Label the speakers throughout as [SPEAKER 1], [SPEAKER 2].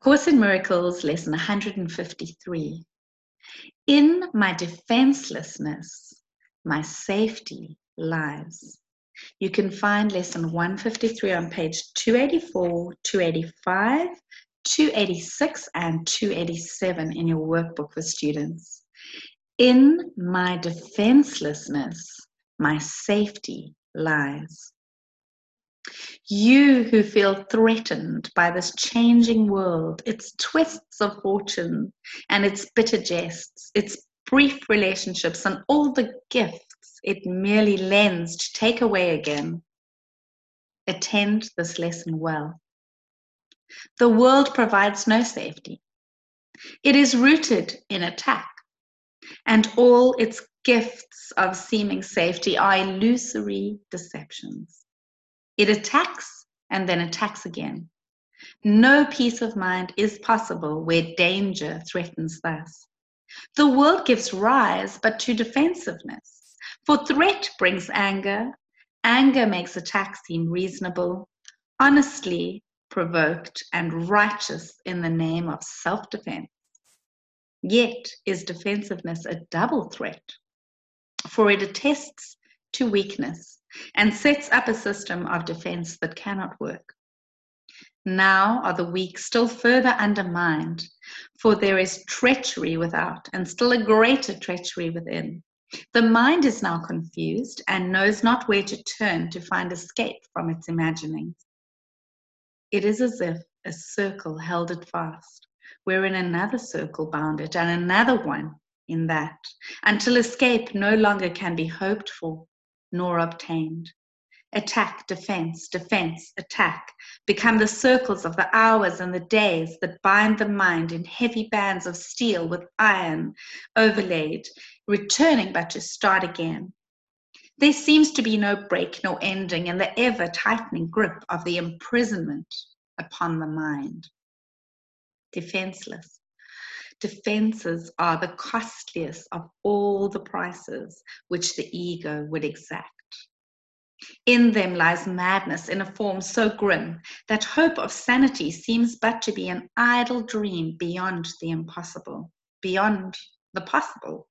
[SPEAKER 1] Course in Miracles, lesson 153. In my defenselessness, my safety lies. You can find lesson 153 on page 284, 285, 286, and 287 in your workbook for students. In my defenselessness, my safety lies. You who feel threatened by this changing world, its twists of fortune and its bitter jests, its brief relationships, and all the gifts it merely lends to take away again, attend this lesson well. The world provides no safety. It is rooted in attack, and all its gifts of seeming safety are illusory deceptions. It attacks and then attacks again. No peace of mind is possible where danger threatens thus. The world gives rise but to defensiveness, for threat brings anger, anger makes attack seem reasonable, honestly provoked, and righteous in the name of self defense. Yet is defensiveness a double threat, for it attests to weakness and sets up a system of defense that cannot work. Now are the weak still further undermined, for there is treachery without and still a greater treachery within. The mind is now confused and knows not where to turn to find escape from its imaginings. It is as if a circle held it fast, wherein another circle bound it, and another one in that, until escape no longer can be hoped for nor obtained. Attack, defense, defense, attack become the circles of the hours and the days that bind the mind in heavy bands of steel with iron overlaid, returning but to start again. There seems to be no break, no ending in the ever tightening grip of the imprisonment upon the mind. Defenseless, defenses are the costliest of all the prices which the ego would exact. In them lies madness in a form so grim that hope of sanity seems but to be an idle dream beyond the impossible, beyond the possible.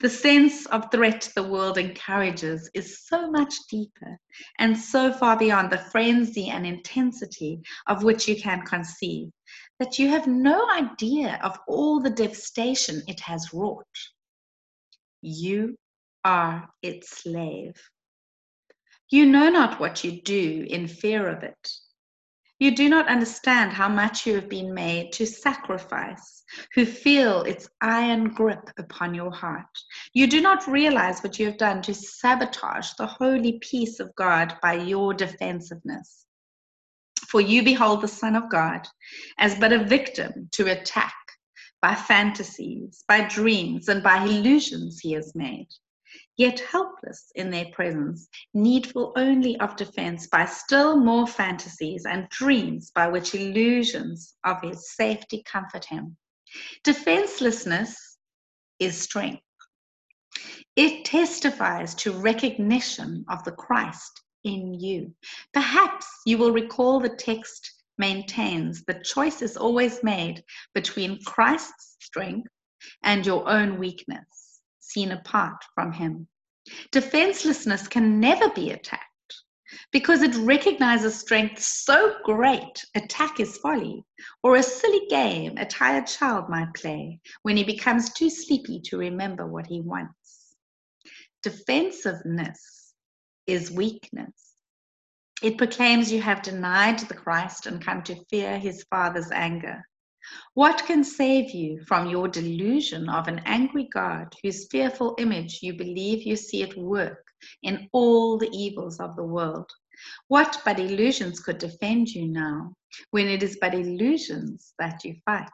[SPEAKER 1] The sense of threat the world encourages is so much deeper and so far beyond the frenzy and intensity of which you can conceive that you have no idea of all the devastation it has wrought. You are its slave. You know not what you do in fear of it. You do not understand how much you have been made to sacrifice, who feel its iron grip upon your heart. You do not realize what you have done to sabotage the holy peace of God by your defensiveness. For you behold the Son of God as but a victim to attack by fantasies, by dreams, and by illusions he has made, yet helpless in their presence, needful only of defense by still more fantasies and dreams by which illusions of his safety comfort him. Defenselessness is strength. It testifies to recognition of the Christ in you. Perhaps you will recall the text maintains the choice is always made between Christ's strength and your own weakness, seen apart from Him. Defenselessness can never be attacked because it recognizes strength so great, attack is folly, or a silly game a tired child might play when he becomes too sleepy to remember what he wants. Defensiveness is weakness. It proclaims you have denied the Christ and come to fear his Father's anger. What can save you from your delusion of an angry God whose fearful image you believe you see at work in all the evils of the world? What but illusions could defend you now, when it is but illusions that you fight?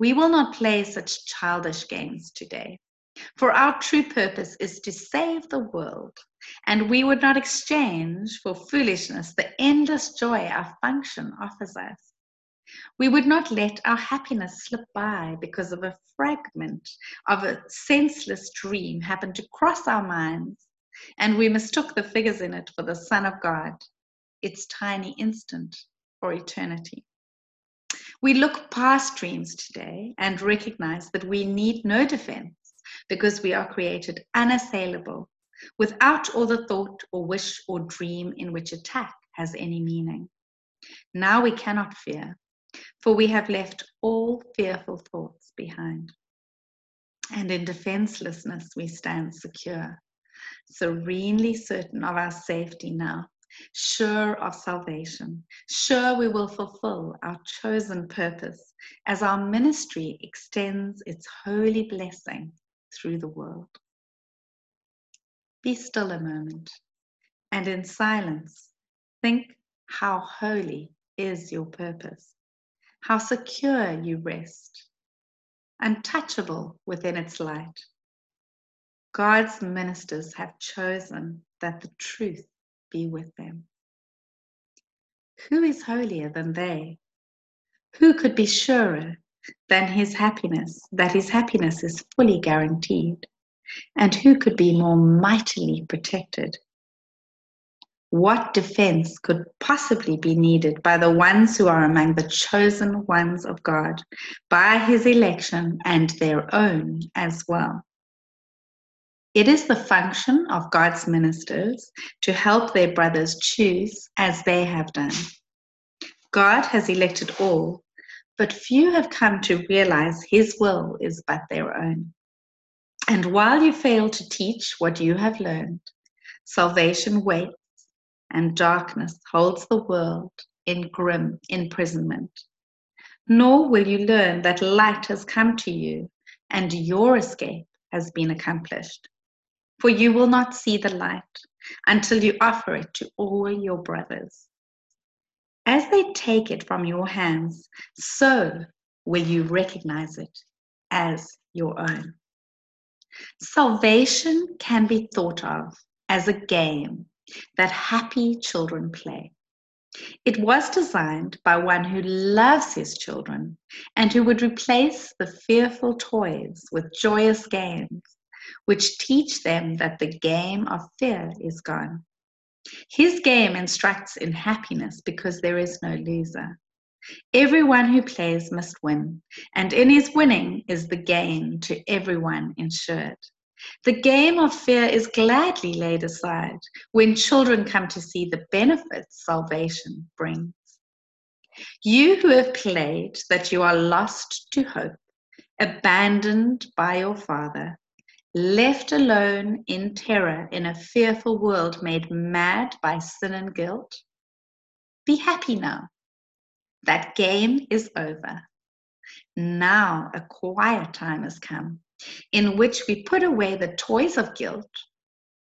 [SPEAKER 1] We will not play such childish games today. For our true purpose is to save the world, and we would not exchange for foolishness the endless joy our function offers us. We would not let our happiness slip by because of a fragment of a senseless dream happened to cross our minds, and we mistook the figures in it for the Son of God, its tiny instant for eternity. We look past dreams today and recognize that we need no defense because we are created unassailable without all the thought or wish or dream in which attack has any meaning. Now we cannot fear, for we have left all fearful thoughts behind. And in defenselessness we stand secure, serenely certain of our safety now, sure of salvation, sure we will fulfill our chosen purpose as our ministry extends its holy blessing through the world. Be still a moment and in silence think how holy is your purpose, how secure you rest, untouchable within its light. God's ministers have chosen that the truth be with them. Who is holier than they? Who could be surer than his happiness, that his happiness is fully guaranteed? And who could be more mightily protected? What defense could possibly be needed by the ones who are among the chosen ones of God, by his election and their own as well? It is the function of God's ministers to help their brothers choose as they have done. God has elected all, but few have come to realize his will is but their own. And while you fail to teach what you have learned, salvation waits and darkness holds the world in grim imprisonment. Nor will you learn that light has come to you and your escape has been accomplished for you will not see the light until you offer it to all your brothers. As they take it from your hands, so will you recognize it as your own. Salvation can be thought of as a game that happy children play. It was designed by one who loves his children and who would replace the fearful toys with joyous games which teach them that the game of fear is gone. His game instructs in happiness because there is no loser. Everyone who plays must win, and in his winning is the gain to everyone insured. The game of fear is gladly laid aside when children come to see the benefits salvation brings. You who have played that you are lost to hope, abandoned by your father, left alone in terror in a fearful world made mad by sin and guilt? Be happy now. That game is over. Now a quiet time has come in which we put away the toys of guilt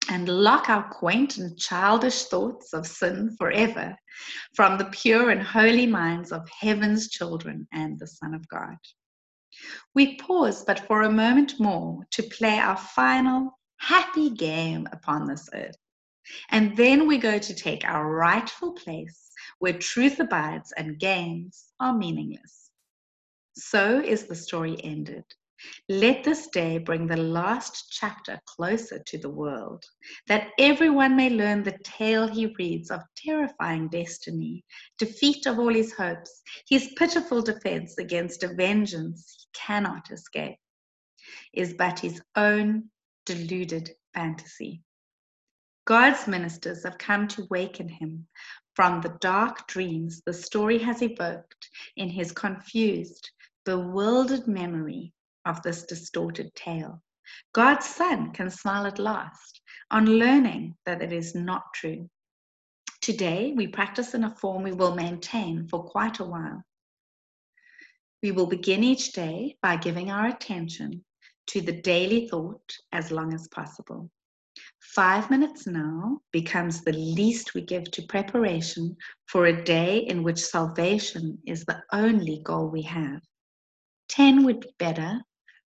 [SPEAKER 1] and lock our quaint and childish thoughts of sin forever from the pure and holy minds of heaven's children and the Son of God. We pause but for a moment more to play our final happy game upon this earth. And then we go to take our rightful place where truth abides and games are meaningless. So is the story ended. Let this day bring the last chapter closer to the world, that everyone may learn the tale he reads of terrifying destiny, defeat of all his hopes, his pitiful defense against a vengeance he cannot escape, is but his own deluded fantasy. God's ministers have come to waken him from the dark dreams the story has evoked in his confused, bewildered memory of this distorted tale. God's Son can smile at last on learning that it is not true. Today, we practice in a form we will maintain for quite a while. We will begin each day by giving our attention to the daily thought as long as possible. Five minutes now becomes the least we give to preparation for a day in which salvation is the only goal we have. Ten would be better,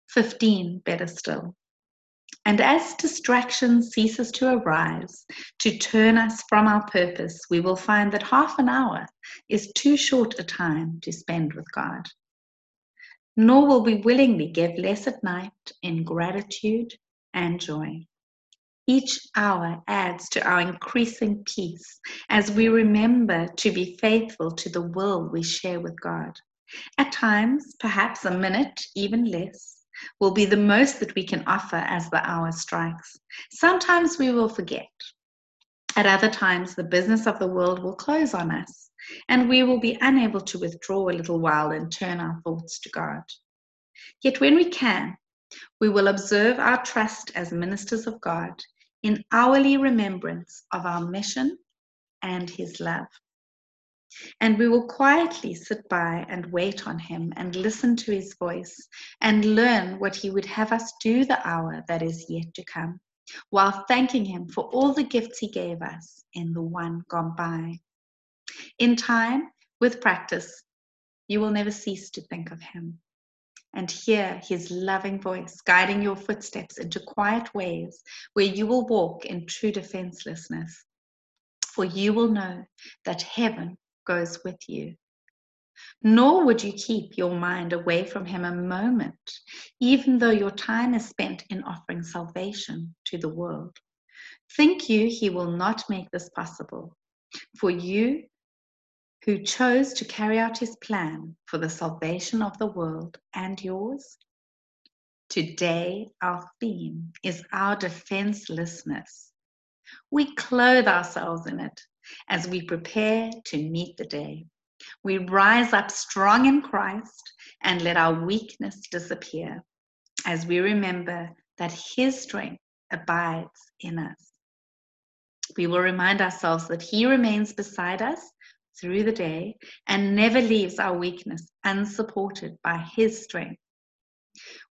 [SPEAKER 1] 15 better still. And as distraction ceases to arise to turn us from our purpose, we will find that half an hour is too short a time to spend with God. Nor will we willingly give less at night in gratitude and joy. Each hour adds to our increasing peace as we remember to be faithful to the will we share with God. At times, perhaps a minute, even less, will be the most that we can offer as the hour strikes. Sometimes we will forget. At other times, the business of the world will close on us, and we will be unable to withdraw a little while and turn our thoughts to God. Yet when we can, we will observe our trust as ministers of God in hourly remembrance of our mission and His love. And we will quietly sit by and wait on Him and listen to His voice and learn what He would have us do the hour that is yet to come, while thanking Him for all the gifts He gave us in the one gone by. In time, with practice, you will never cease to think of Him and hear his loving voice guiding your footsteps into quiet ways where you will walk in true defenselessness. For you will know that heaven goes with you. Nor would you keep your mind away from him a moment, even though your time is spent in offering salvation to the world. Think you he will not make this possible? For you who chose to carry out his plan for the salvation of the world and yours? Today, our theme is our defenselessness. We clothe ourselves in it as we prepare to meet the day. We rise up strong in Christ and let our weakness disappear as we remember that His strength abides in us. We will remind ourselves that He remains beside us through the day and never leaves our weakness unsupported by His strength.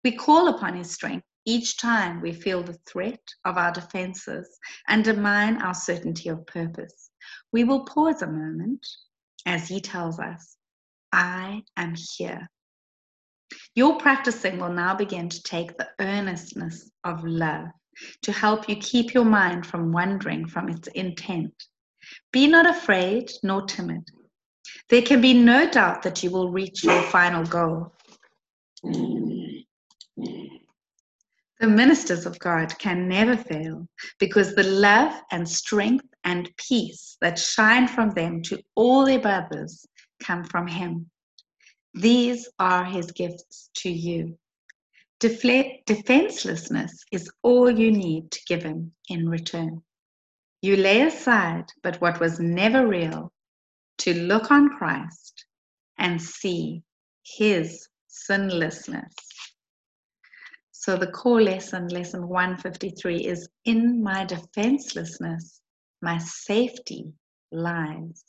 [SPEAKER 1] We call upon His strength each time we feel the threat of our defenses undermine our certainty of purpose. We will pause a moment as He tells us, I am here. Your practicing will now begin to take the earnestness of love to help you keep your mind from wandering from its intent be not afraid nor timid. There can be no doubt that you will reach your final goal. The ministers of God can never fail because the love and strength and peace that shine from them to all their brothers come from Him. These are His gifts to you. Defenselessness is all you need to give Him in return. You lay aside but what was never real to look on Christ and see his sinlessness. So the core lesson, lesson 153, is in my defenselessness, my safety lies.